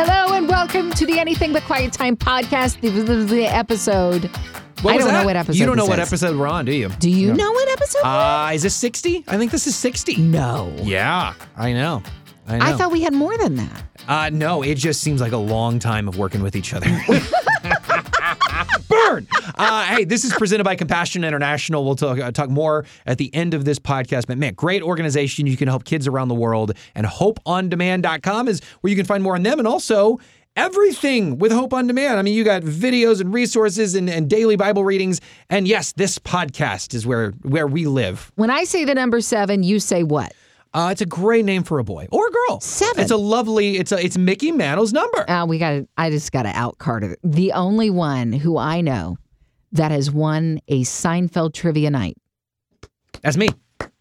Hello and welcome to the Anything But Quiet Time podcast. The, the, the episode. What I was don't know that? what episode You don't know this what is. episode we're on, do you? Do you know what episode? Uh, is this 60? I think this is 60. no. Yeah, I know. I know. I thought we had more than that. Uh, no, it just seems like a long time of working with each other. Burn! Uh, hey, this is presented by Compassion International. We'll talk, uh, talk more at the end of this podcast. But man, great organization. You can help kids around the world. And hopeondemand.com is where you can find more on them. And also, everything with Hope on Demand. I mean, you got videos and resources and, and daily Bible readings. And yes, this podcast is where, where we live. When I say the number seven, you say what? Uh, it's a great name for a boy or a girl. Seven. It's a lovely. It's a. It's Mickey Mantle's number. Uh, we got I just got to out Carter. The only one who I know that has won a Seinfeld trivia night, That's me.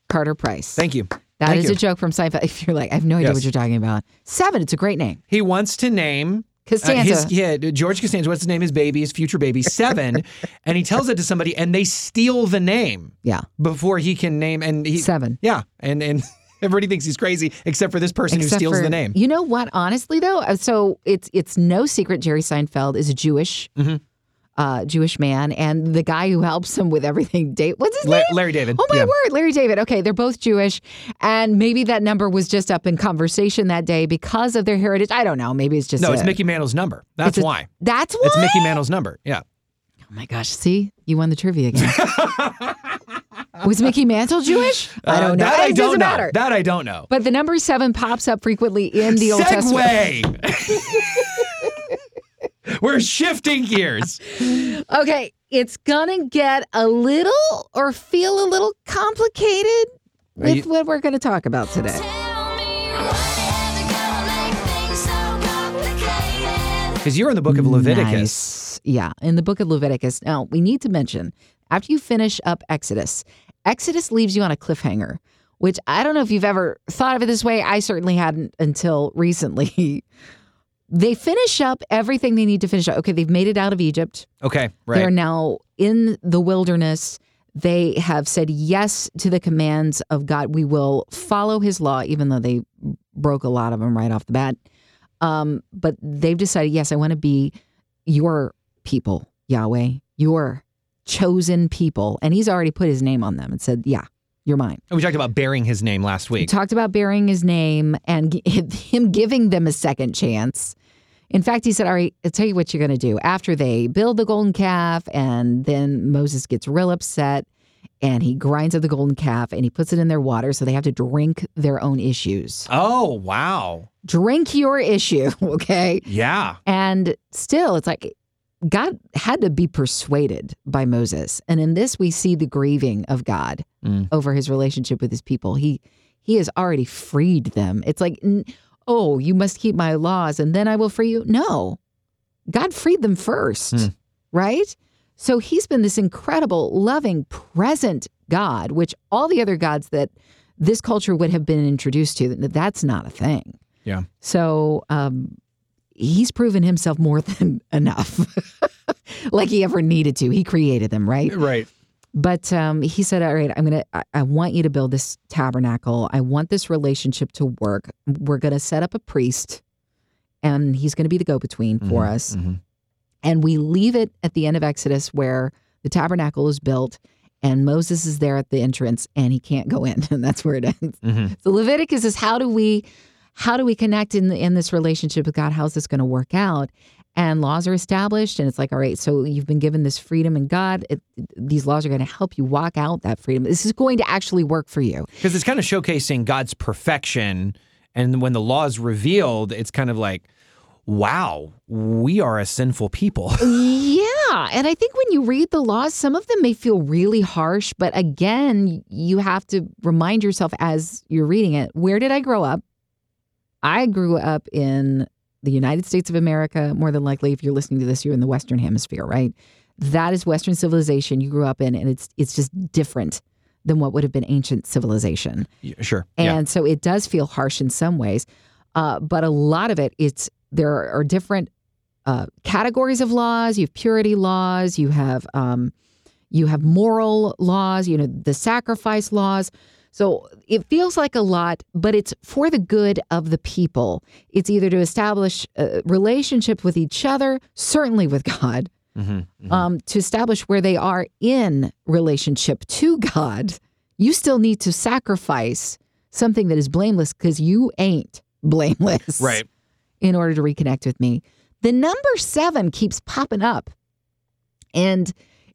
Carter Price. Thank you. That Thank is you. a joke from Seinfeld. If you're like, I have no idea Yes. what you're talking about. Seven, it's a great name. He wants to name uh, his yeah George Costanza. What's his name? His baby, his future baby, seven, and he tells it to somebody, and they steal the name yeah, before he can name. And he seven. yeah, and and everybody thinks he's crazy except for this person who steals for- the name. You know what? Honestly, though, uh, so it's it's no secret Jerry Seinfeld is a Jewish, Mhm. uh, Jewish man, and the guy who helps him with everything. Dave, what's his La- name? Larry David. Oh my yeah. word, Larry David. Okay, they're both Jewish, and maybe that number was just up in conversation that day because of their heritage. I don't know. Maybe it's just No, a- it's Mickey Mantle's number. That's a- why. That's why. It's Mickey Mantle's number. Yeah. Oh my gosh! See, you won the trivia again. was Mickey Mantle Jewish? I Uh, don't know. That I don't doesn't know. matter. That I don't know. But the number seven pops up frequently in the Old Testament. Segue. We're shifting gears. Okay, it's gonna get a little or feel a little complicated Are with you- what we're gonna talk about today. Tell me why is it gonna make things so complicated? Because you're in the book of Leviticus. Nice. Yeah, in the book of Leviticus. Now, we need to mention after you finish up Exodus, Exodus leaves you on a cliffhanger, which I don't know if you've ever thought of it this way. I certainly hadn't until recently. they finish up everything they need to finish up. Okay, they've made it out of Egypt. Okay, They're now in the wilderness. They have said yes to the commands of God. We will follow his law, even though they broke a lot of them right off the bat. Um, but they've decided, yes, I want to be your people, Yahweh, your chosen people. And he's already put his name on them and said, yeah, you're mine. And We talked about bearing his name last week. We talked about bearing his name and him giving them a second chance. In fact, he said, All right, I'll tell you what you're going to do. After they build the golden calf, and then Moses gets real upset and he grinds up the golden calf and he puts it in their water so they have to drink their own issues. Oh, wow. Drink your issue, okay? Yeah. And still, it's like God had to be persuaded by Moses. And in this, we see the grieving of God Mm. over his relationship with his people. He he has already freed them. It's like, oh, you must keep my laws and then I will free you. No, God freed them first, Hmm. right? So he's been this incredible, loving, present God, which all the other gods that this culture would have been introduced to, that's not a thing. Yeah. So um, he's proven himself more than enough, like he ever needed to. He created them, right? Right. But um, he said, "All right, I'm gonna. I, I want you to build this tabernacle. I want this relationship to work. We're gonna set up a priest, and he's gonna be the go-between for Mhm, us. mhm. And we leave it at the end of Exodus where the tabernacle is built, and Moses is there at the entrance, and he can't go in, and that's where it ends. Mhm. So Leviticus is how do we how do we connect in in this relationship with God? How's this going to work out? And laws are established, and it's like, all right, so you've been given this freedom in God. It, these laws are going to help you walk out that freedom. This is going to actually work for you. Because it's kind of showcasing God's perfection. And when the law is revealed, it's kind of like, wow, we are a sinful people. Yeah. And I think when you read the laws, some of them may feel really harsh, but again, you have to remind yourself as you're reading it where did I grow up? I grew up in the United States of America, more than likely, if you're listening to this, you're in the Western Hemisphere, right? That is Western civilization you grew up in, and it's it's just different than what would have been ancient civilization. Sure. And yeah. so it does feel harsh in some ways, uh, but a lot of it, it's there are different uh, categories of laws. You have purity laws. You have um, you have moral laws. You know the sacrifice laws. So it feels like a lot, but it's for the good of the people. It's either to establish uh, relationships with each other, certainly with God, Mm-hmm. um, to establish where they are in relationship to God. You still need to sacrifice something that is blameless because you ain't blameless. Right. In order to reconnect with me. The number seven keeps popping up. And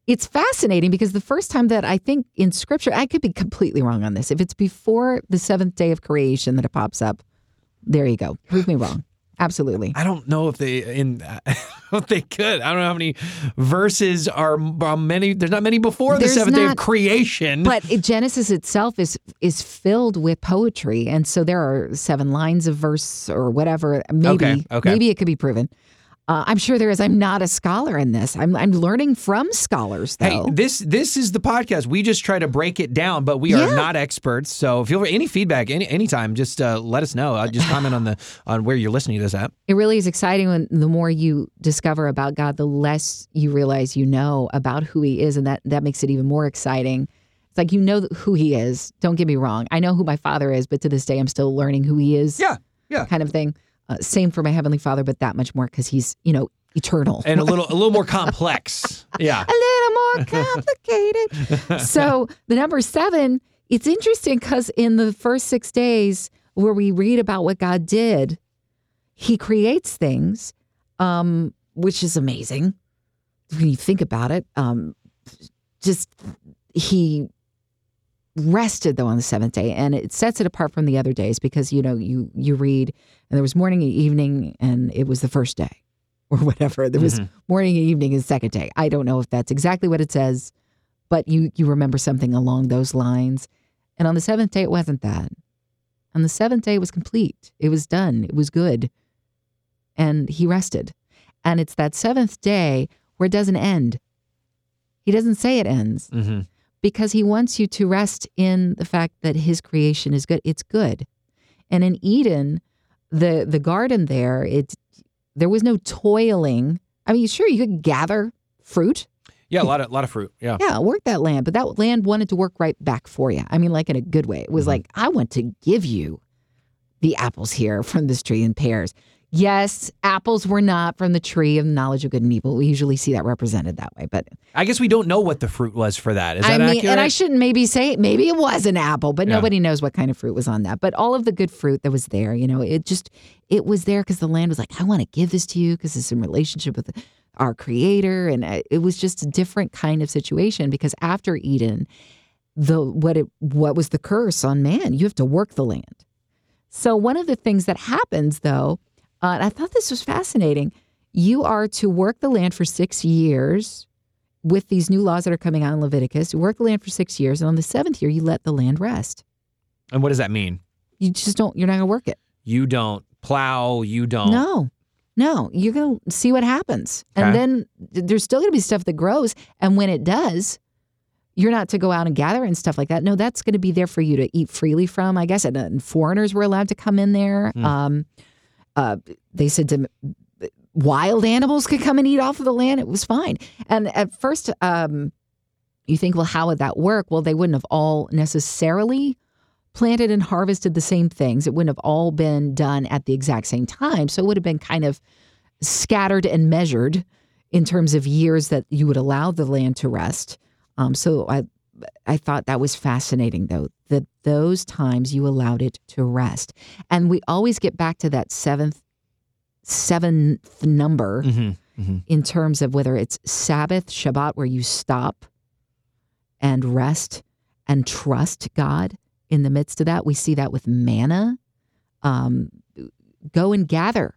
it's fascinating because the first time that I think in scripture, I could be completely wrong on this. If it's before the seventh day of creation that it pops up, there you go. Prove me wrong. Absolutely. I don't know if they in if they could. I don't know how many verses are, are many. There's not many before the There's seventh day of creation. But Genesis itself is is filled with poetry, and so there are seven lines of verse or whatever. Maybe, Okay, okay. maybe it could be proven. Uh, I'm sure there is. I'm not a scholar in this. I'm I'm learning from scholars, Hey, though. this this is the podcast. We just try to break it down, but we are Yeah. not experts. So feel free any feedback any anytime, just uh, let us know. Uh, just comment on the on where you're listening to this at. it really is exciting when the more you discover about God, the less you realize you know about who He is, and that that makes it even more exciting. It's like you know who He is. Don't get me wrong. I know who my Father is, but to this day, I'm still learning who He is. Yeah, yeah. kind of thing. Uh, same for my heavenly Father, but that much more because He's you know eternal. And a little a little more complex. Yeah. a little more complicated. so the number seven, it's interesting because in the first six days where we read about what God did, He creates things, um, which is amazing when you think about it. Um, just He rested though on the seventh day. And it sets it apart from the other days because you know you you read and there was morning and evening and it was the first day or whatever. There was morning and evening is second day. I don't know if that's exactly what it says but you you remember something along those lines. And on the seventh day it wasn't that. On the seventh day it was complete. It was done. It was good. And he rested. And it's that seventh day where it doesn't end. He doesn't say it ends. Hmm because he wants you to rest in the fact that his creation is good. It's good. And in Eden, the the garden there, it there was no toiling. I mean, sure you could gather fruit. Yeah, a lot of lot of fruit. Yeah. Yeah, work that land, but that land wanted to work right back for you. I mean, like in a good way. It was mm-hmm. like, I want to give you the apples here from this tree and pears. Yes, apples were not from the tree of knowledge of good and evil. We usually see that represented that way, but I guess we don't know what the fruit was for that. Is I that mean, accurate? and I shouldn't maybe say maybe it was an apple, but Yeah. nobody knows what kind of fruit was on that. But all of the good fruit that was there, you know, it just it was there because the land was like, I want to give this to you because it's in relationship with our Creator, and uh, it was just a different kind of situation. Because after Eden, the what it what was the curse on man? You have to work the land. So one of the things that happens though, uh, and I thought this was fascinating. You are to work the land for six years with these new laws that are coming out in Leviticus. You work the land for six years, and on the seventh year, you let the land rest. and what does that mean? You just don't. You're not going to work it. You don't plow. You don't. No, no. You're going to see what happens, Okay. and then there's still going to be stuff that grows. And when it does, you're not to go out and gather and stuff like that. No, that's going to be there for you to eat freely from. I guess, and, uh, foreigners were allowed to come in there. Hmm. Um, uh, they said to wild animals could come and eat off of the land. It was fine. And at first, um, you think, well, how would that work? Well, they wouldn't have all necessarily planted and harvested the same things. It wouldn't have all been done at the exact same time. So it would have been kind of scattered and measured in terms of years that you would allow the land to rest. Um, so I, I thought that was fascinating, though, that those times you allowed it to rest, and we always get back to that seventh, seventh number Mm-hmm. in terms of whether it's Sabbath, Shabbat, where you stop and rest and trust God in the midst of that. We see that with manna. Um, go and gather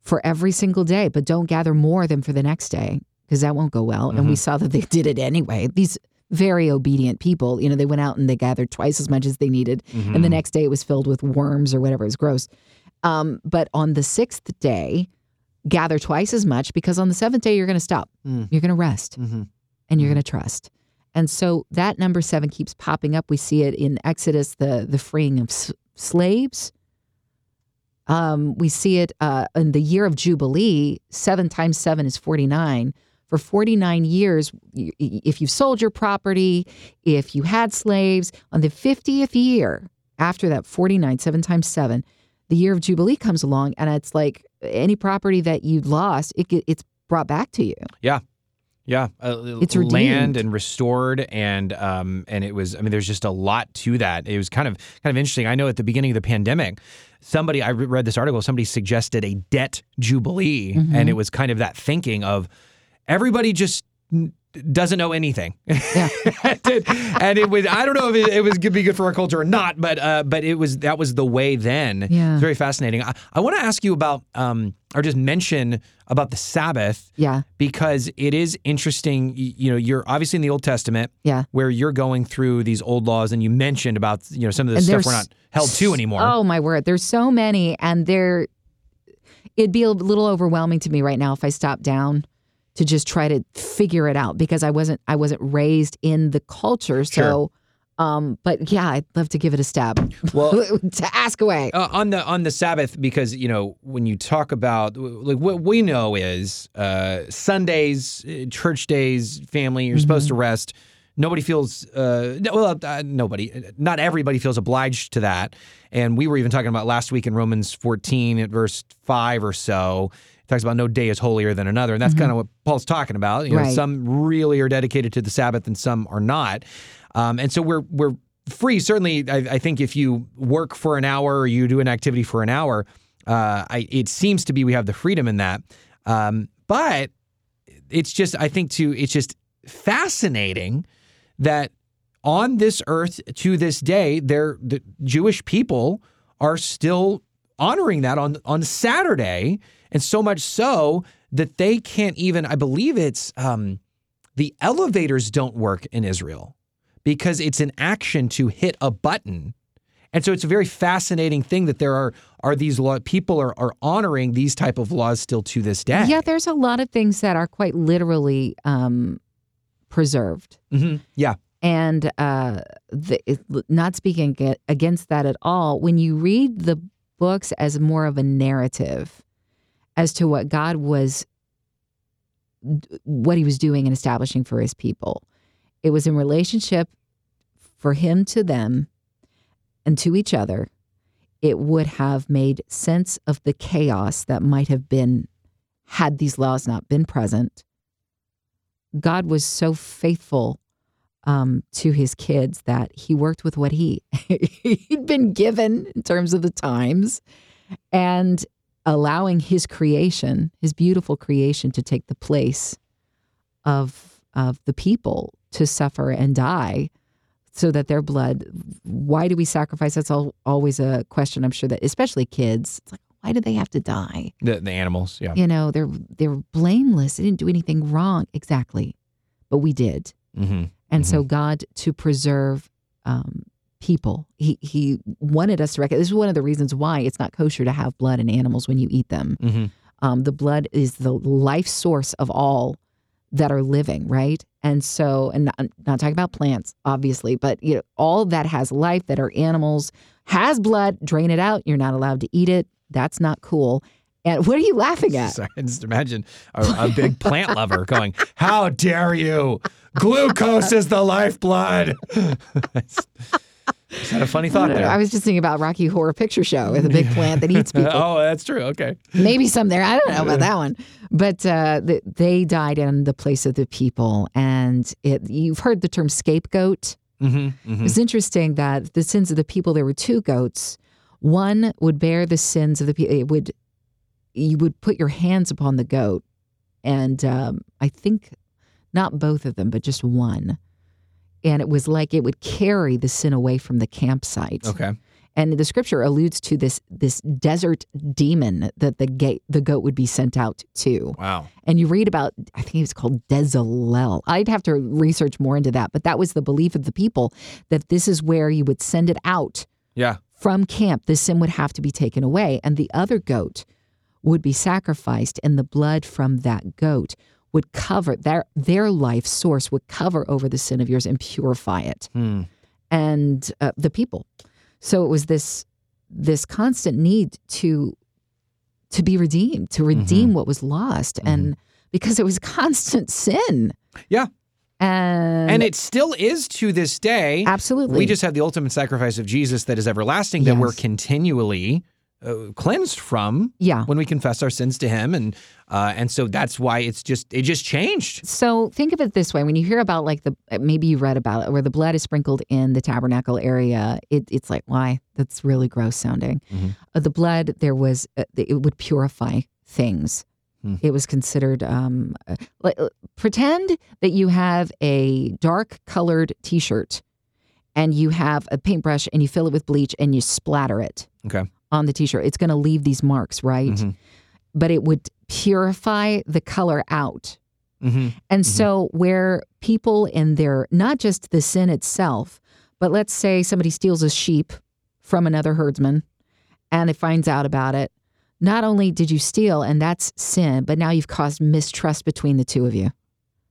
for every single day, but don't gather more than for the next day because that won't go well. And we saw that they did it anyway. These very obedient people, you know, they went out and they gathered twice as much as they needed. And the next day it was filled with worms or whatever. It was gross. Um, but on the sixth day, gather twice as much because on the seventh day you're going to stop. Mm. You're going to rest Mhm. and you're going to trust. And so that number seven keeps popping up. We see it in Exodus, the the freeing of s- slaves. Um, we see it uh, in the year of Jubilee. Seven times seven is forty nine. For 49 years, if you've sold your property, if you had slaves, on the 50th year after that 49, seven times seven, the year of Jubilee comes along, and it's like any property that you lost, it it's brought back to you. Yeah, uh, It's land redeemed. and restored, and um, and it was. I mean, there's just a lot to that. It was kind of kind of interesting. I know at the beginning of the pandemic, somebody I read this article. Somebody suggested a debt jubilee, Mm-hmm. and it was kind of that thinking of everybody just doesn't know anything. Yeah. and it was. I don't know if it, it was gonna be good for our culture or not, but uh, but it was. That was the way then. Yeah. It's very fascinating. I, I want to ask you about um, or just mention about the Sabbath Yeah. because it is interesting. y- You know, you're obviously in the Old Testament Yeah. where you're going through these old laws, and you mentioned about you know some of the And stuff we're not held to anymore. Oh my word, there's so many, and there, it'd be a little overwhelming to me right now if I stopped down to just try to figure it out because I wasn't I wasn't raised in the culture. So, um, but yeah, I'd love to give it a stab. Well- to ask away. Uh, on the on the Sabbath, because you know when you talk about like what we know is uh, Sundays, uh, church days, family, you're supposed to rest. Nobody feels uh, no, well, uh, nobody, not everybody feels obliged to that. And we were even talking about last week in Romans 14 at verse five or so. Talks about no day is holier than another, and that's kind of what Paul's talking about. You know, Right. some really are dedicated to the Sabbath, and some are not. Um, and so we're we're free. Certainly, I, I think if you work for an hour or you do an activity for an hour, uh, I, it seems to be we have the freedom in that. Um, but it's just I think to it's just fascinating that on this earth to this day, there the Jewish people are still honoring that on on Saturday, and so much so that they can't even. I believe it's um, the elevators don't work in Israel because it's an action to hit a button. And so it's a very fascinating thing that there are are these law people are, are honoring these type of laws still to this day. Yeah, there's a lot of things that are quite literally um, preserved. hmm Yeah. And uh, the, it, not speaking against that at all, when you read the books as more of a narrative as to what God was, what he was doing and establishing for his people, it was in relationship for him to them and to each other. It would have made sense of the chaos that might have been had these laws not been present. God was so faithful um, to his kids that he worked with what he he'd been given in terms of the times, and allowing his creation, his beautiful creation, to take the place of of the people to suffer and die, so that their blood. Why do we sacrifice? That's all, always a question. I'm sure that especially kids. It's like why do they have to die? The the animals. Yeah. You know, they're they're blameless. They didn't do anything wrong. Exactly, but we did. hmm And so God to preserve um, people, he he wanted us to recognize. This is one of the reasons why it's not kosher to have blood in animals when you eat them. hmm Um, the blood is the life source of all that are living, right? And so, and not, not talking about plants, obviously, but you know, all that has life that are animals has blood. Drain it out. You're not allowed to eat it. That's not cool. And what are you laughing at? Sorry, just imagine a, a big plant lover going, "How dare you? Glucose is the lifeblood." Is that a funny thought don't there? I was just thinking about Rocky Horror Picture Show with a big plant that eats people. oh, that's true. Okay. maybe some there. I don't know about that one, but uh, th- they died in the place of the people, and it, you've heard the term scapegoat. hmm hmm It's interesting that the sins of the people. There were two goats. One would bear the sins of the people. It would you would put your hands upon the goat, and um, I think not both of them, but just one. And it was like it would carry the sin away from the campsite. Okay. And the scripture alludes to this this desert demon that the gate the goat would be sent out to. Wow. And you read about I think it's called Bezalel. I'd have to research more into that, but that was the belief of the people that this is where you would send it out Yeah. from camp. The sin would have to be taken away, and the other goat would be sacrificed, and the blood from that goat would cover their their life source would cover over the sin of yours and purify it Hmm. and uh, the people. So it was this this constant need to to be redeemed, to redeem what was lost. And because it was constant sin. Yeah. And, And it still is to this day. absolutely. We just have the ultimate sacrifice of Jesus that is everlasting that we're continually uh, cleansed from yeah. when we confess our sins to Him, and uh, and so that's why it's just it just changed. So think of it this way: when you hear about like the maybe you read about it, where the blood is sprinkled in the tabernacle area, it, it's like why that's really gross sounding. Mhm. Uh, the blood there was uh, it would purify things. Hmm. It was considered um, uh, like uh, pretend that you have a dark colored T-shirt and you have a paintbrush and you fill it with bleach and you splatter it Okay. On the T-shirt. It's going to leave these marks, right? Mhm. But it would purify the color out. hmm And Mhm. so, where people in their, not just the sin itself, but let's say somebody steals a sheep from another herdsman and it finds out about it, not only did you steal and that's sin, but now you've caused mistrust between the two of you.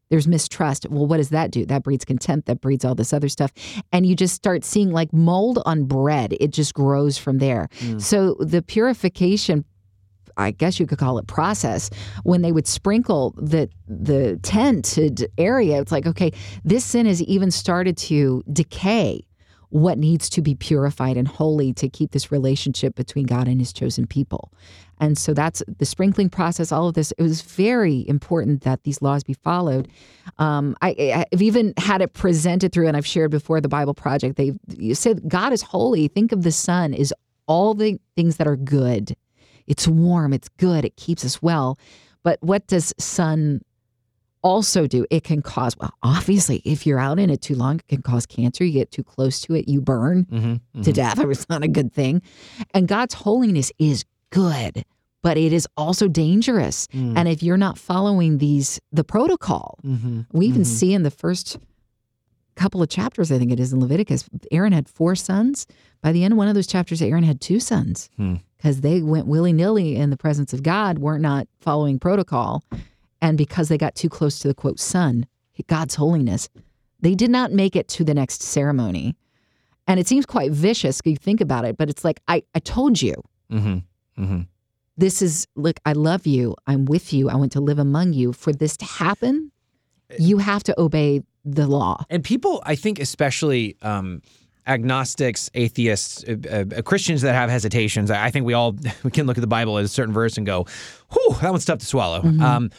There's mistrust. Well, what does that do? That breeds contempt, that breeds all this other stuff. And you just start seeing like mold on bread, it just grows from there. Mm. So, the purification I guess you could call it process when they would sprinkle the the tented area it's like okay this sin has even started to decay what needs to be purified and holy to keep this relationship between God and his chosen people. And so that's the sprinkling process all of this. It was very important that these laws be followed. Um, I, I've even had it presented through and I've shared before the Bible project. They said God is holy. Think of the sun is all the things that are good. It's warm, it's good, it keeps us well. But what does sun also do? It can cause, well, obviously, if you're out in it too long, it can cause cancer. You get too close to it, you burn hmm to death. It's not a good thing. And God's holiness is good, but it is also dangerous. Mm. And if you're not following these, the protocol, hmm we even Mhm. see in the first couple of chapters, I think it is in Leviticus, Aaron had four sons. By the end of one of those chapters, Aaron had two sons Hmm. because they went willy nilly in the presence of God, weren't not following protocol. And because they got too close to the quote sun, God's holiness, they did not make it to the next ceremony. And it seems quite vicious if you think about it, but it's like, I, I told you, hmm hmm this is, look, I love you. I'm with you. I want to live among you. For this to happen, you have to obey the law. And people, I think, especially um, agnostics, atheists, uh, uh, Christians that have hesitations, I think we all we can look at the Bible at a certain verse and go, "Whew, that one's tough to swallow." Um,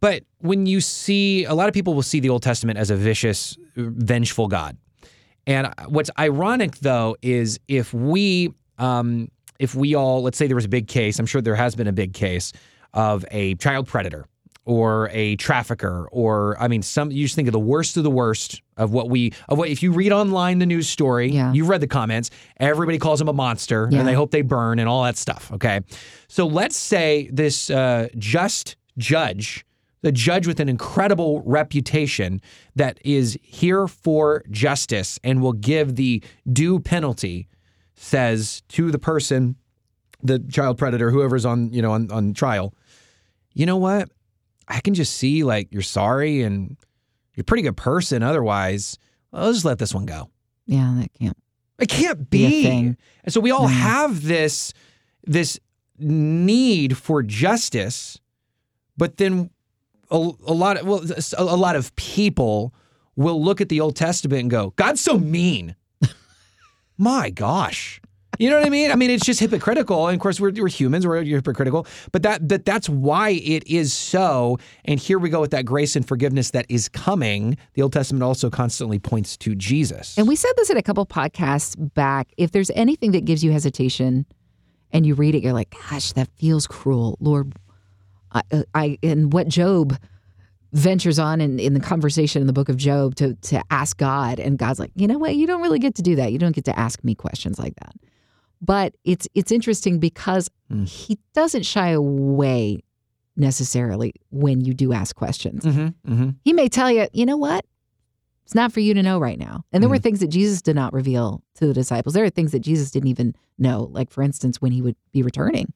but when you see, a lot of people will see the Old Testament as a vicious, vengeful God. And what's ironic, though, is if we, um, if we all, let's say there was a big case, I'm sure there has been a big case of a child predator or a trafficker, or I mean, some you just think of the worst of the worst of what we of what if you read online the news story, Yeah. you've read the comments, everybody calls him a monster Yeah. and they hope they burn and all that stuff. Okay, so let's say this uh, just judge the judge with an incredible reputation that is here for justice and will give the due penalty says to the person the child predator whoever's on you know on, on trial you know what i can just see like you're sorry and you're a pretty good person otherwise i'll just let this one go Yeah, that can't. it can't Be. And so we all No. have this this need for justice, but then a, a lot of well, a, a lot of people will look at the Old Testament and go, "God's so mean." My gosh. You know what I mean? I mean, it's just hypocritical. And of course, we're, we're humans, we're hypocritical. But that, that that's why it is so. And here we go with that grace and forgiveness that is coming. The Old Testament also constantly points to Jesus. And we said this in a couple podcasts back. If there's anything that gives you hesitation and you read it, you're like, gosh, that feels cruel. Lord, I, I and what Job ventures on in, in the conversation in the book of Job to, to ask God. And God's like, you know what? You don't really get to do that. You don't get to ask me questions like that. But it's it's interesting because Hmm. he doesn't shy away necessarily when you do ask questions. hmm hmm He may tell you, you know what? It's not for you to know right now. And there were Mhm. things that Jesus did not reveal to the disciples. There are things that Jesus didn't even know, like for instance, when he would be returning.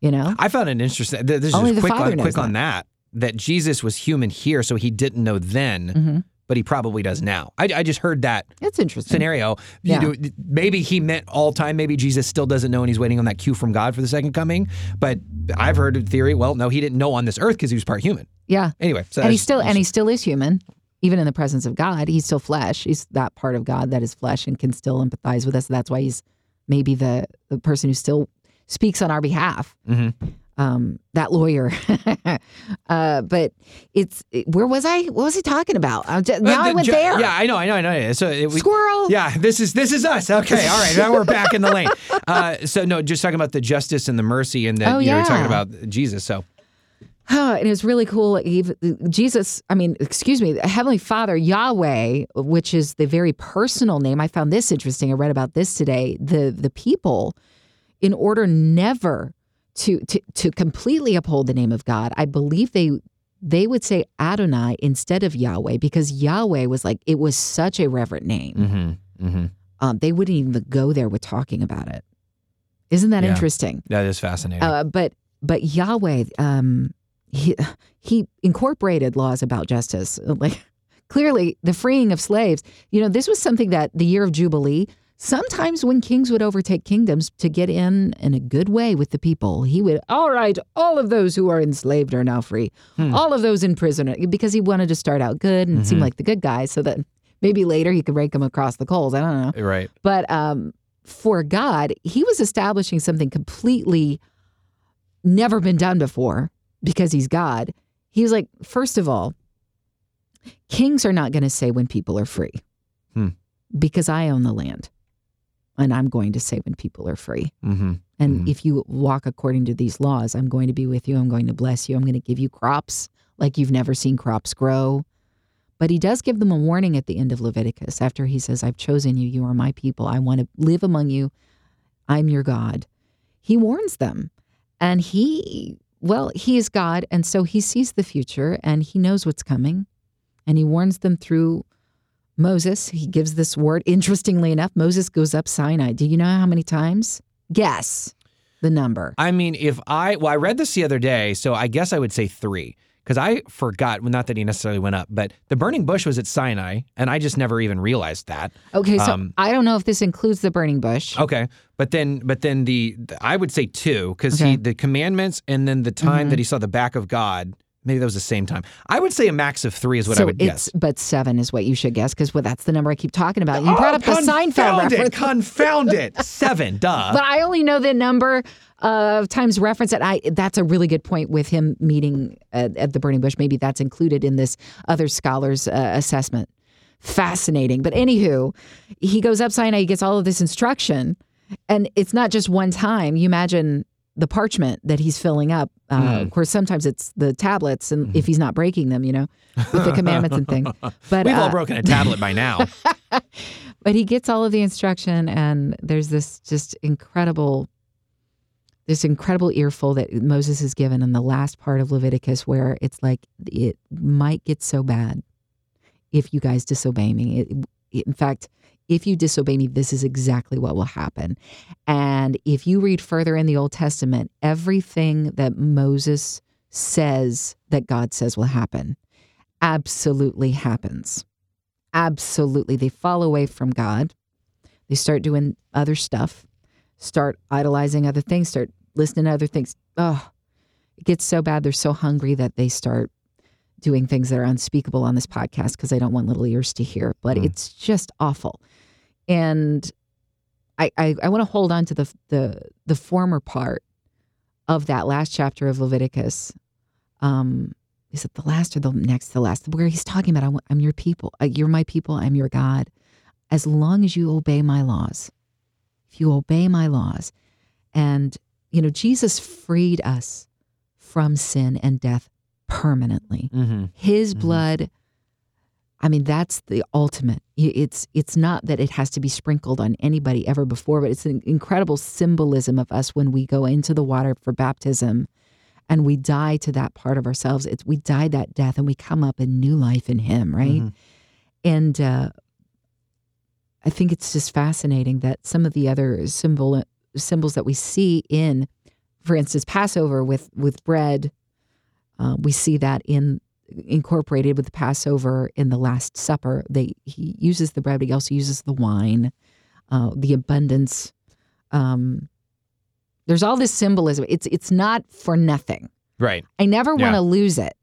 You know? I found it interesting. th- This is Only just quick, on, quick on that. That Jesus was human here, so he didn't know then, Mhm. but he probably does now. I, I just heard that It's interesting. scenario. You Yeah. know, maybe he meant all time. Maybe Jesus still doesn't know and he's waiting on that cue from God for the second coming. But I've heard a theory. Well, no, he didn't know on this earth because he was part human. Yeah. Anyway, so and he still and he still is human even in the presence of god he's still flesh he's that part of god that is flesh and can still empathize with us that's why he's maybe the the person who still speaks on our behalf Mhm. um that lawyer uh but it's where was i what was he talking about I'm just, now Uh, i went ju- there Yeah, I know, I know, I know. So it, we, squirrel Yeah, this is this is us. Okay, all right. Now we're back in the lane. Uh, so no, just talking about the justice and the mercy, and that Oh, you were talking about Jesus. So Oh, and it was really cool. Jesus, I mean, excuse me, Heavenly Father, Yahweh, which is the very personal name. I found this interesting. I read about this today. The the people, in order never to to to completely uphold the name of God, I believe they they would say Adonai instead of Yahweh because Yahweh was like it was such a reverent name. mm-hmm, mm-hmm. Um, they wouldn't even go there with talking about it. Isn't that Yeah. interesting? that is fascinating. Uh, but but Yahweh, um, he he incorporated laws about justice. Like clearly, the freeing of slaves. You know, this was something that the year of Jubilee. Sometimes when kings would overtake kingdoms to get in in a good way with the people, he would, all right, all of those who are enslaved are now free. Hmm. All of those in prison, are-" because he wanted to start out good and seem Mhm. like the good guy so that maybe later he could rake them across the coals. I don't know. right. But um, for God, he was establishing something completely never been done before because he's God. He was like, first of all, kings are not going to say when people are free Hmm. because I own the land. And I'm going to say when people are free. Mm-hmm. And Mhm. if you walk according to these laws, I'm going to be with you. I'm going to bless you. I'm going to give you crops like you've never seen crops grow. But he does give them a warning at the end of Leviticus after he says, I've chosen you. You are my people. I want to live among you. I'm your God. He warns them. And he, well, he is God. And so he sees the future and he knows what's coming. And he warns them through Moses. He gives this word. Interestingly enough, Moses goes up Sinai. Do you know how many times? Guess the number. I mean, if I well, I read this the other day, so I guess I would say three because I forgot. Well, not that he necessarily went up, but the burning bush was at Sinai, and I just never even realized that. Okay, so Um, I don't know if this includes the burning bush. Okay, but then, but then the, the- I would say two because he the commandments and then the time Mhm. that he saw the back of God. Maybe that was the same time. I would say a max of three is what so I would it's guess. but seven is what you should guess because well, that's the number I keep talking about. You brought Oh, up the Seinfeld confound reference, confound it. Seven, duh. but I only know the number of times reference. And I that's a really good point with him meeting at, at the burning bush. Maybe that's included in this other scholars' uh, assessment. Fascinating. But anywho, he goes up Sinai. He gets all of this instruction, and it's not just one time. You imagine the parchment that he's filling up. Uh, Mm. Of course, sometimes it's the tablets, and if he's not breaking them, you know, with the commandments and things. But We've all uh, broken a tablet by now. but he gets all of the instruction, and there's this just incredible, this incredible earful that Moses is given in the last part of Leviticus, where it's like it might get so bad if you guys disobey me. It, it- in fact, if you disobey me, this is exactly what will happen. And if you read further in the Old Testament, everything that Moses says that God says will happen absolutely happens. Absolutely. They fall away from God. They start doing other stuff, start idolizing other things, start listening to other things. Oh, it gets so bad. They're so hungry that they start doing things that are unspeakable on this podcast because I don't want little ears to hear. But Mm. it's just awful. And I, I, I want to hold on to the, the the former part of that last chapter of Leviticus. Um, is it the last or the next to the last? Where he's talking about, I want- I'm your people. Uh, You're my people. I'm your God. As long as you obey my laws, if you obey my laws, and you know, Jesus freed us from sin and death permanently. hmm His Mhm. blood. I mean, that's the ultimate. It's it's not that it has to be sprinkled on anybody ever before, but it's an incredible symbolism of us when we go into the water for baptism, and we die to that part of ourselves. It's we die that death, and we come up in new life in Him, right? Mhm. And uh, I think it's just fascinating that some of the other symbol symbols that we see in, for instance, Passover with with bread, uh, we see that in incorporated with the Passover in the Last Supper. They he uses the bread, but he also uses the wine, uh, the abundance. Um, there's all this symbolism. It's it's not for nothing. Right. I never want to lose it.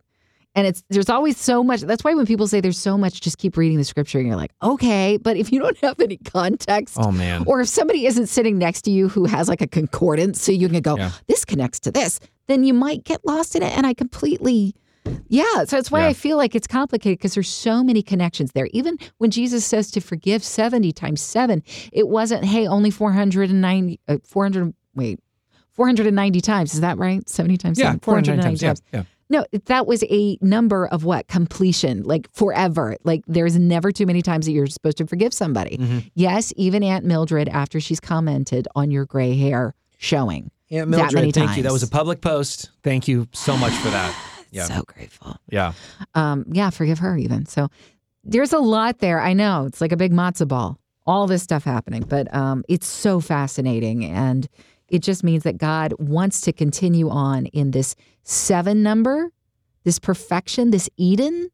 And it's there's always so much. That's why when people say there's so much, just keep reading the scripture, and you're like, okay. But if you don't have any context, Oh man. or if somebody isn't sitting next to you who has like a concordance, so you can go, Yeah. this connects to this, then you might get lost in it. And I completely, yeah. So that's why Yeah. I feel like it's complicated because there's so many connections there. Even when Jesus says to forgive 70 times seven, it wasn't, hey, only 490, uh, 400, wait, 490 times. Is that right? 70 times yeah, seven? 409 times. Yeah, yeah. No, that was a number of what? Completion, like forever. Like there's never too many times that you're supposed to forgive somebody. Mm-hmm. Yes, even Aunt Mildred, after she's commented on your gray hair showing. Aunt That Mildred, thank you. That was a public post. Thank you so much for that. Yeah. So grateful. Yeah. Um, yeah, forgive her even. So there's a lot there. I know it's like a big matzo ball, all this stuff happening, but um, it's so fascinating. And it just means that God wants to continue on in this seven number, this perfection, this Eden.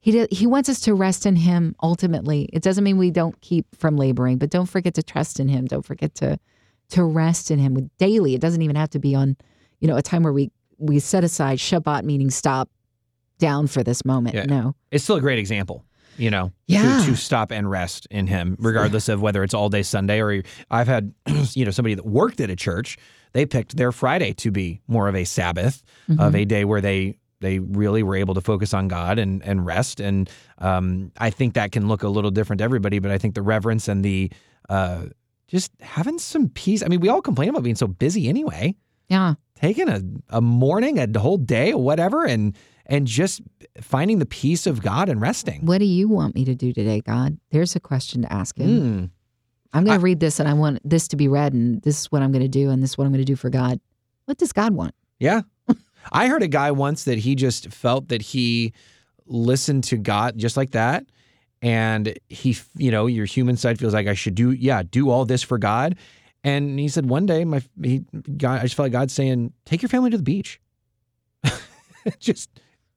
He, do- he wants us to rest in him ultimately. It doesn't mean we don't keep from laboring, but don't forget to trust in him. Don't forget to to rest in him with daily. It doesn't even have to be on, you know, a time where we we set aside Shabbat meaning stop down for this moment. Yeah. No. It's still a great example, you know, Yeah. to, to stop and rest in Him, regardless of whether it's all day Sunday or I've had, you know, somebody that worked at a church, they picked their Friday to be more of a Sabbath, of a day where they they really were able to focus on God and and rest. And um, I think that can look a little different to everybody, but I think the reverence and the uh, just having some peace. I mean, we all complain about being so busy anyway. Yeah. taking a, a morning, a whole day, or whatever, and and just finding the peace of God and resting. What do you want me to do today, God? There's a question to ask him. Mm. I'm going to read this and I want this to be read and this is what I'm going to do and this is what I'm going to do for God. What does God want? Yeah. I heard a guy once that he just felt that he listened to God just like that. And he, you know, your human side feels like I should do, yeah, do all this for God. And he said one day, my, he, God, I just felt like God saying, take your family to the beach. just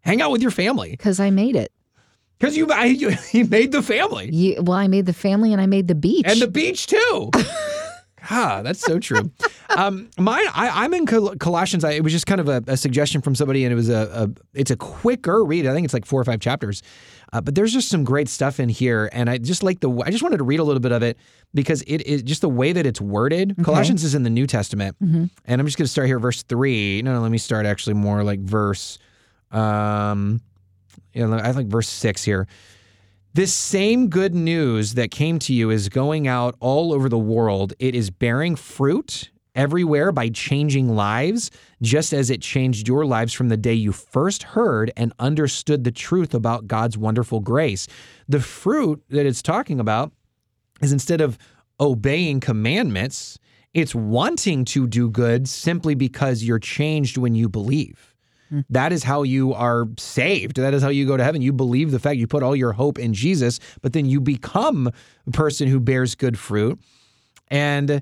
hang out with your family. Because I made it. Because you, I, you, he made the family. You, well, I made the family and I made the beach. and the beach too. ah, that's so true. Um, mine, I, I'm in Col- Colossians. I, it was just kind of a, a suggestion from somebody, and it was a, a, it's a quicker read. I think it's like four or five chapters, uh, but there's just some great stuff in here, and I just like the. I just wanted to read a little bit of it because it is just the way that it's worded. Colossians is in the New Testament, and I'm just going to start here, verse three. No, no, let me start actually more like verse. Um, yeah, I like verse six here. This same good news that came to you is going out all over the world. It is bearing fruit everywhere by changing lives, just as it changed your lives from the day you first heard and understood the truth about God's wonderful grace. The fruit that it's talking about is instead of obeying commandments, it's wanting to do good simply because you're changed when you believe. Hmm. That is how you are saved. That is how you go to heaven. You believe the fact you put all your hope in Jesus, but then you become a person who bears good fruit. And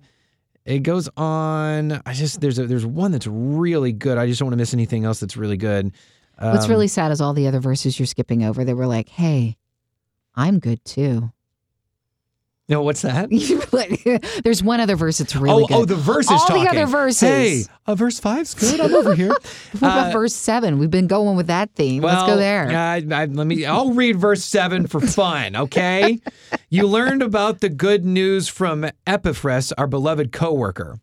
it goes on. I just there's a, there's one that's really good. I just don't want to miss anything else that's really good. What's Um, really sad is all the other verses you're skipping over. They were like, hey, I'm good too. No, what's that? There's one other verse that's really oh, good. oh, the verse is All the other verses. Hey, uh, verse five's good. I'm over here. what about uh, verse seven? We've been going with that theme. Let's go there. I, I, let me. I'll read verse seven for fun. Okay. you learned about the good news from Epaphras, our beloved coworker.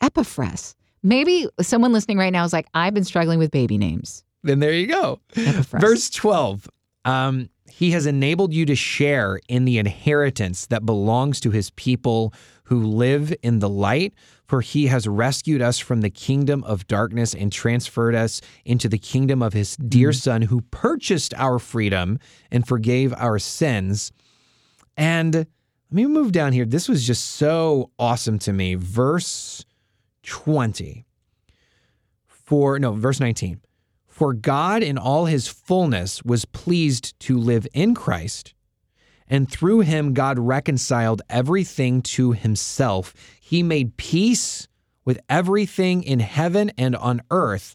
Epaphras. Maybe someone listening right now is like, I've been struggling with baby names. Then there you go. Epaphras. Verse twelve. Um, he has enabled you to share in the inheritance that belongs to his people who live in the light. For he has rescued us from the kingdom of darkness and transferred us into the kingdom of his dear mm-hmm. son, who purchased our freedom and forgave our sins. And let me move down here. This was just so awesome to me. Verse 20. For, no, verse 19. For God in all his fullness was pleased to live in Christ, and through him God reconciled everything to himself. He made peace with everything in heaven and on earth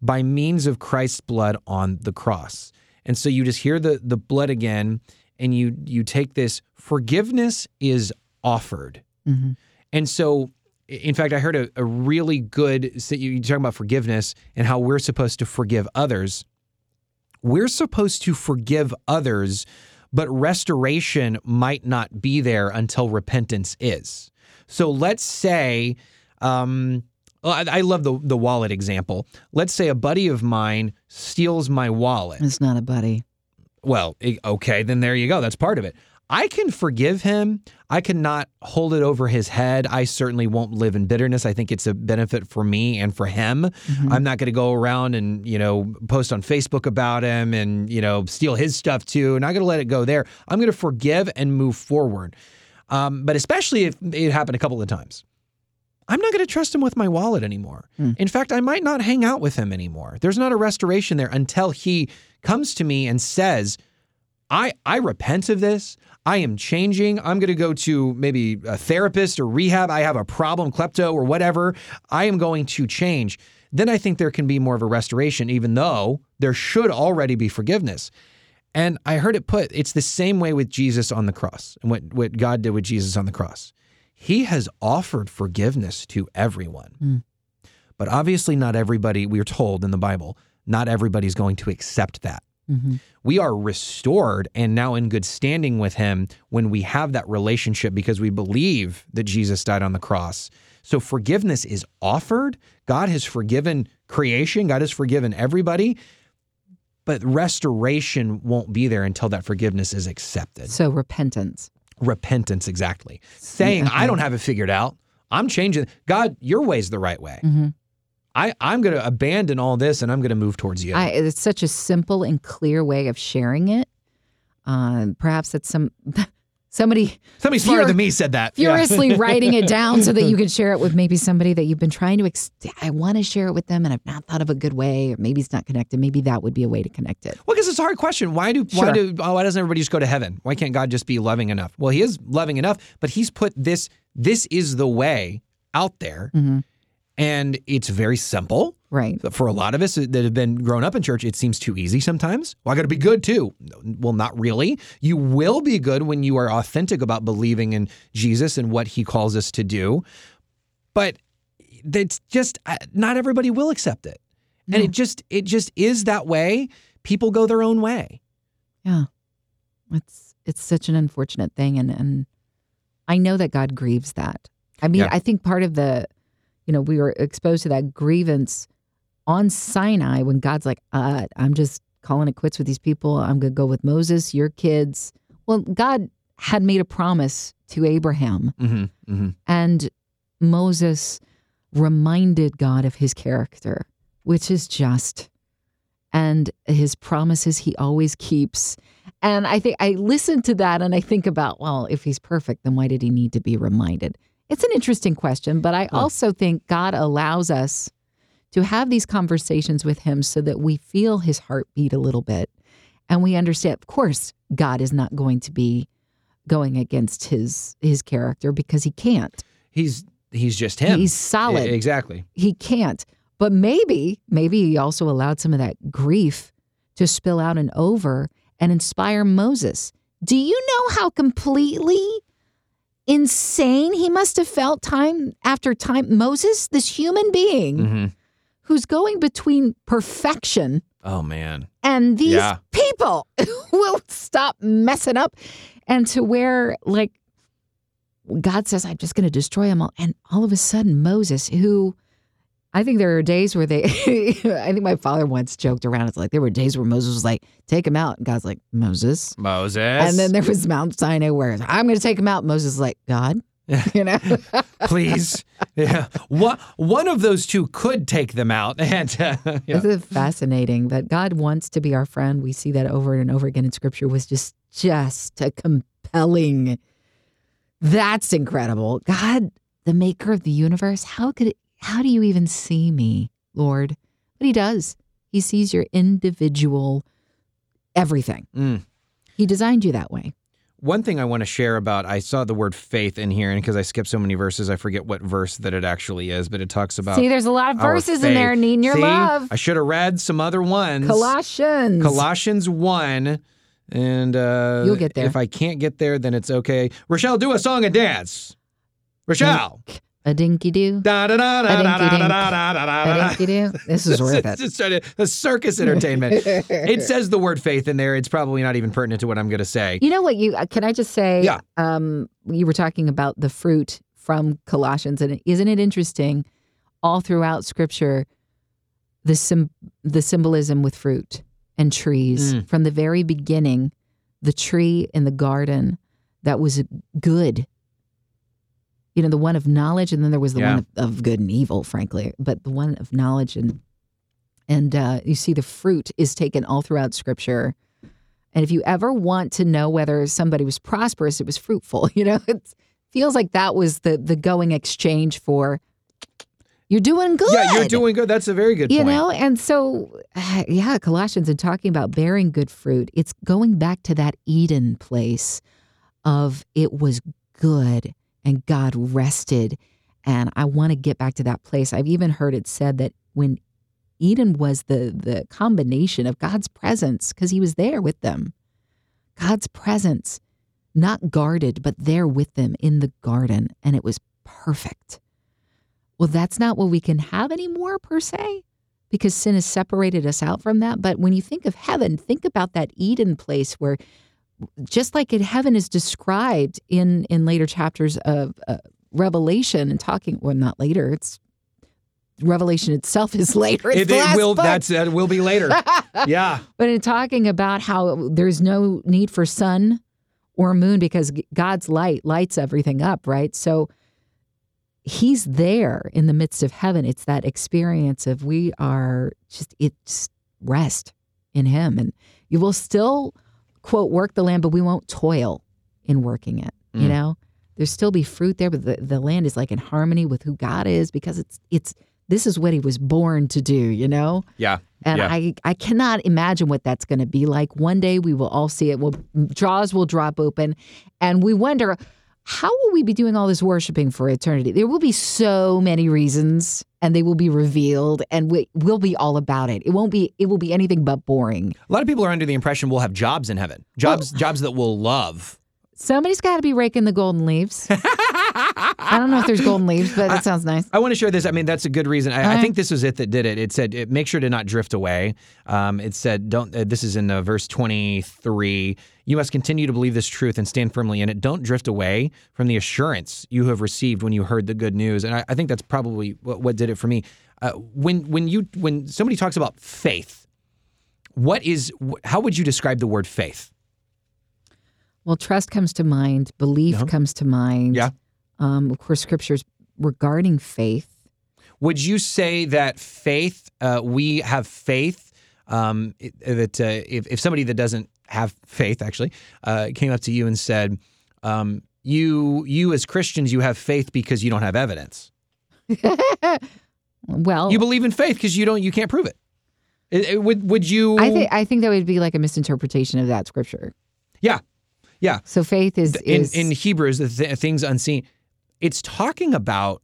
by means of Christ's blood on the cross. And so you just hear the the blood again and you you take this forgiveness is offered. Mhm. And so in fact, I heard a, a really good, you- you're talking about forgiveness and how we're supposed to forgive others. we're supposed to forgive others, but restoration might not be there until repentance is. So let's say, um, I, I love the the wallet example. Let's say a buddy of mine steals my wallet. It's not a buddy. Well, okay, then there you go. That's part of it. I can forgive him. I cannot hold it over his head. I certainly won't live in bitterness. I think it's a benefit for me and for him. I'm not going to go around and, you know, post on Facebook about him and, you know, steal his stuff too. And I'm not going to let it go there. I'm going to forgive and move forward. Um, but especially if it happened a couple of times. I'm not going to trust him with my wallet anymore. In fact, I might not hang out with him anymore. There's not a restoration there until he comes to me and says, I, I repent of this. I am changing. I'm going to go to maybe a therapist or rehab. I have a problem, klepto or whatever. I am going to change. Then I think there can be more of a restoration, even though there should already be forgiveness. And I heard it put, it's the same way with Jesus on the cross and what, what God did with Jesus on the cross. He has offered forgiveness to everyone. Hmm. But obviously, not everybody, we're told in the Bible, not everybody's going to accept that. We are restored and now in good standing with Him when we have that relationship because we believe that Jesus died on the cross. So forgiveness is offered. God has forgiven creation, God has forgiven everybody. But restoration won't be there until that forgiveness is accepted. So repentance. Repentance, exactly. Saying, I don't have it figured out. I'm changing. God, your way's the right way. Mm-hmm. I, I'm going to abandon all this and I'm going to move towards you. I, it's such a simple and clear way of sharing it. Uh, perhaps that's some somebody Somebody smarter Fur- than me said that. Yeah. furiously writing it down so that you can share it with maybe somebody that you've been trying to. Ex- I want to share it with them, and I've not thought of a good way, or maybe it's not connected. Maybe that would be a way to connect it. Well, because it's a hard question. Why do why do oh, why doesn't everybody just go to heaven? Why can't God just be loving enough? Well, He is loving enough, but He's put this this is the way out there, Mm-hmm. And it's very simple. Right. For a lot of us that have been grown up in church, it seems too easy sometimes. Well, I got to be good too. Well, not really. You will be good when you are authentic about believing in Jesus and what He calls us to do, but it's just uh, not everybody will accept it, and it just it just is that way. People go their own way. Yeah. It's it's such an unfortunate thing and and I know that God grieves that. I mean, Yeah. I think part of the you know, we were exposed to that grievance on Sinai when God's like, uh, I'm just calling it quits with these people. I'm going to go with Moses, your kids. Well, God had made a promise to Abraham Mm-hmm, mm-hmm. and Moses reminded God of his character, which is just, and his promises he always keeps. And I think I listen to that and I think about, well, if he's perfect, then why did he need to be reminded? It's an interesting question, but I also think God allows us to have these conversations with him so that we feel his heartbeat a little bit and we understand, of course, God is not going to be going against his his character because he can't. He's he's just him. He's solid. Exactly. He can't. But maybe, maybe he also allowed some of that grief to spill out and over and inspire Moses. Do you know how completely insane he must have felt time after time? Moses, this human being Mm-hmm. who's going between perfection Oh man. and these Yeah. people will stop messing up and to where like God says, I'm just going to destroy them all. And all of a sudden, Moses, who I think there are days where they, I think my father once joked around. It's like there were days where Moses was like, take him out. And God's like, Moses. Moses. And then there was Mount Sinai where I'm going to take him out. Moses is like, God, you know? please. yeah. One one of those two could take them out. And uh, yeah. This is fascinating that God wants to be our friend. We see that over and over again in scripture was just just a compelling. That's incredible. God, the maker of the universe, how could it, how do you even see me, Lord? But he does. He sees your individual everything. Mm. He designed you that way. One thing I want to share about, I saw the word faith in here, and because I skipped so many verses, I forget what verse that it actually is, but it talks about. see, there's a lot of verses in there needing your See? love. I should have read some other ones. Colossians. Colossians 1. And uh, You'll get there. If I can't get there, then it's okay. Rochelle, do a song and dance. Rochelle. A dinky doo. Da, da, da, da, da, da, da, da, da, da, da. dinky doo. This is worth It's it. just trying to, the circus entertainment. it says the word faith in there. It's probably not even pertinent to what I'm going to say. You know what? You uh, can I just say? Yeah. Um, you were talking about the fruit from Colossians, and isn't it interesting? All throughout Scripture, the sim- the symbolism with fruit and trees Mm. from the very beginning, the tree in the garden that was good. You know, the one of knowledge, and then there was the Yeah. one of, of good and evil, frankly. But the one of knowledge and and uh, you see the fruit is taken all throughout Scripture. And if you ever want to know whether somebody was prosperous, it was fruitful. You know, it feels like that was the the going exchange for you're doing good. Yeah, you're doing good. That's a very good You point. know, and so yeah, Colossians and talking about bearing good fruit, it's going back to that Eden place of it was good and God rested. And I want to get back to that place. I've even heard it said that when Eden was the the combination of God's presence, because he was there with them. God's presence, not guarded, but there with them in the garden, and it was perfect. Well, that's not what we can have anymore, per se, because sin has separated us out from that. But when you think of heaven, think about that Eden place where, just like in heaven is described in in later chapters of uh, Revelation and talking, well, not later, it's Revelation itself is later. It's It, it will. book. That's that will be later. yeah. But in talking about how there's no need for sun or moon because God's light lights everything up, right? So he's there in the midst of heaven. It's that experience of we are just, it's rest in him. And you will still, quote, work the land, but we won't toil in working it, you Mm. know? There's still be fruit there, but the, the land is like in harmony with who God is because it's, it's, this is what he was born to do, you know? Yeah. And Yeah. I, I cannot imagine what that's going to be like. One day we will all see it. Will jaws will drop open, and we wonder how will we be doing all this worshiping for eternity? There will be so many reasons, and they will be revealed, and we, we'll be all about it. It won't be. It will be anything but boring. A lot of people are under the impression we'll have jobs in heaven. Jobs, jobs that we'll love. Somebody's got to be raking the golden leaves. I don't know if there's golden leaves, but that sounds nice. I want to share this. I mean, that's a good reason. I, I think this was it that did it. It said, uh, make sure to not drift away. Um, it said, don't, uh, this is in uh, verse 23. You must continue to believe this truth and stand firmly in it. Don't drift away from the assurance you have received when you heard the good news. And I, I think that's probably what, what did it for me. Uh, when, when you, when somebody talks about faith, what is, how would you describe the word faith? Well, trust comes to mind. Belief Uh-huh. comes to mind. Yeah. Um, of course, scriptures regarding faith. Would you say that faith, uh, we have faith, um, that uh, if, if somebody that doesn't have faith actually uh, came up to you and said, um, you, you as Christians, you have faith because you don't have evidence. Well, You believe in faith because you don't, you can't prove it. It- it- would, would you? I think I think that would be like a misinterpretation of that scripture. yeah, yeah. So faith is in, is in Hebrews, the th- things unseen, it's talking about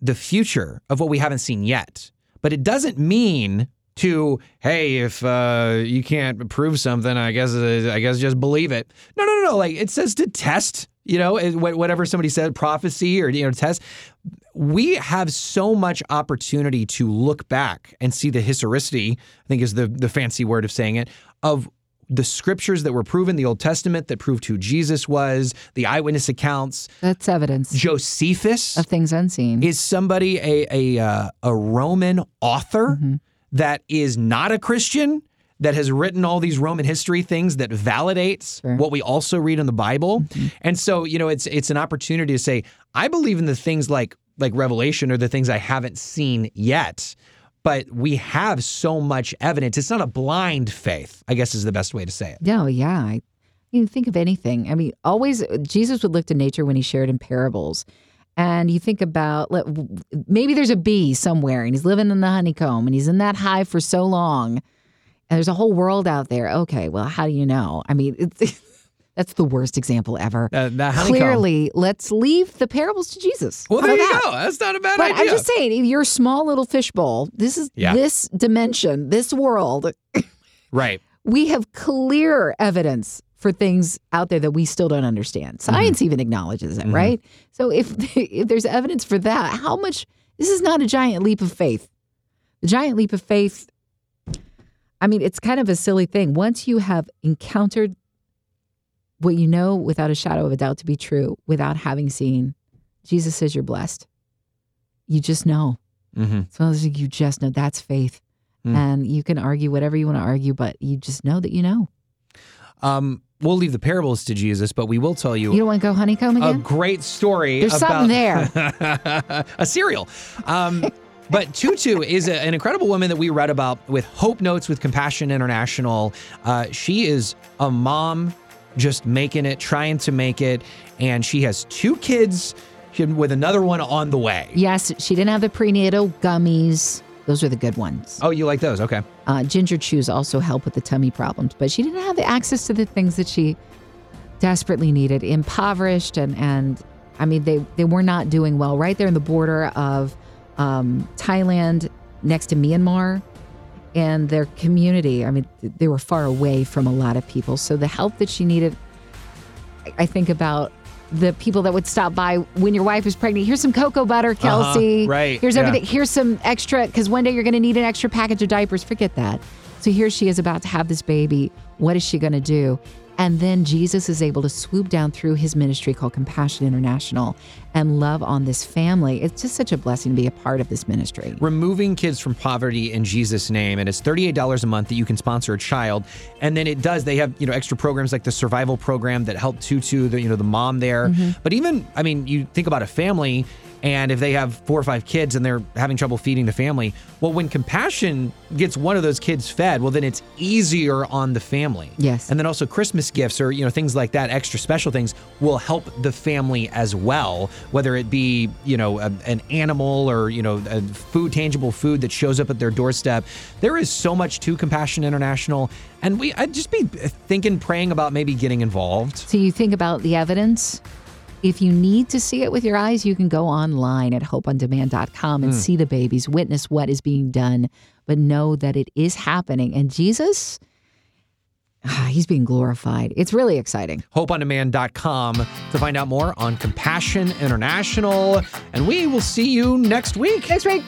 the future of what we haven't seen yet. But it doesn't mean to, hey, if uh, you can't prove something, I guess uh, I guess just believe it. No, no, no, no. Like it says to test. You know, whatever somebody said, prophecy or you know, test. We have so much opportunity to look back and see the historicity. I think is the the fancy word of saying it of the scriptures that were proven, the Old Testament that proved who Jesus was, the eyewitness accounts. that's evidence Josephus of things unseen. is somebody a a uh, a Roman author Mhm. that is not a Christian that has written all these Roman history things that validates Sure. what we also read in the Bible. And so, you know, it's it's an opportunity to say, I believe in the things like like Revelation or the things I haven't seen yet. But we have so much evidence. It's not a blind faith, I guess is the best way to say it. No, yeah. I, you think of anything. I mean, always Jesus would look to nature when he shared in parables. And you think about maybe there's a bee somewhere and he's living in the honeycomb and he's in that hive for so long. And there's a whole world out there. Okay, well, how do you know? I mean, it's, that's the worst example ever. Uh. Clearly, let's leave the parables to Jesus. Well, How there you that? go. That's not a bad But idea. I'm just saying, your small little fishbowl, this is Yeah. this dimension, this world, right. we have clear evidence for things out there that we still don't understand. Science even acknowledges it, right? So if if there's evidence for that, how much this is not a giant leap of faith. The giant leap of faith I mean, it's kind of a silly thing. Once you have encountered what you know without a shadow of a doubt to be true, without having seen, Jesus says you're blessed. You just know. hmm So you just know that's faith. Mm. And you can argue whatever you want to argue, but you just know that you know. Um, we'll leave the parables to Jesus, but we will tell you, You don't want to go honeycomb again? a great story. There's about something there. a cereal. Um, but Tutu is a- an incredible woman that we read about with Hope Notes with Compassion International. Uh, she is a mom, just making it, trying to make it, and she has two kids with another one on the way. yes, she didn't have the prenatal gummies. Those are the good ones. Oh, you like those? Okay. Uh, ginger chews also help with the tummy problems, but she didn't have the access to the things that she desperately needed. Impoverished and and I mean they they were not doing well. Right there in the border of um, Thailand, next to Myanmar, and their community. I mean they were far away from a lot of people. So the help that she needed, I- think about. The people that would stop by when your wife is pregnant. Here's some cocoa butter, Kelsey. Uh-huh, right, Here's yeah. everything here's some extra because one day you're going to need an extra package of diapers. Forget that. So here she is about to have this baby. What is she going to do? And then Jesus is able to swoop down through his ministry called Compassion International and love on this family. It's just such a blessing to be a part of this ministry. removing kids from poverty in Jesus' name. And it's $38 a month that you can sponsor a child. And then it does, they have, you know, extra programs like the survival program that help Tutu, the, you know, the mom there. Mm-hmm. But even, I mean, you think about a family and if they have four or five kids and they're having trouble feeding the family, well, when compassion gets one of those kids fed, well, then it's easier on the family. Yes. And then also Christmas gifts or, you know, things like that, extra special things will help the family as well, whether it be, you know, a, an animal or, you know, food, tangible food that shows up at their doorstep. There is so much to Compassion International. And we, I'd just be thinking, praying about maybe getting involved. So you think about the evidence. If you need to see it with your eyes, you can go online at hopeondemand.com and see the babies, witness what is being done, but know that it is happening. And Jesus, ah, he's being glorified. It's really exciting. hopeondemand.com to find out more on Compassion International. And we will see you next week. Next week.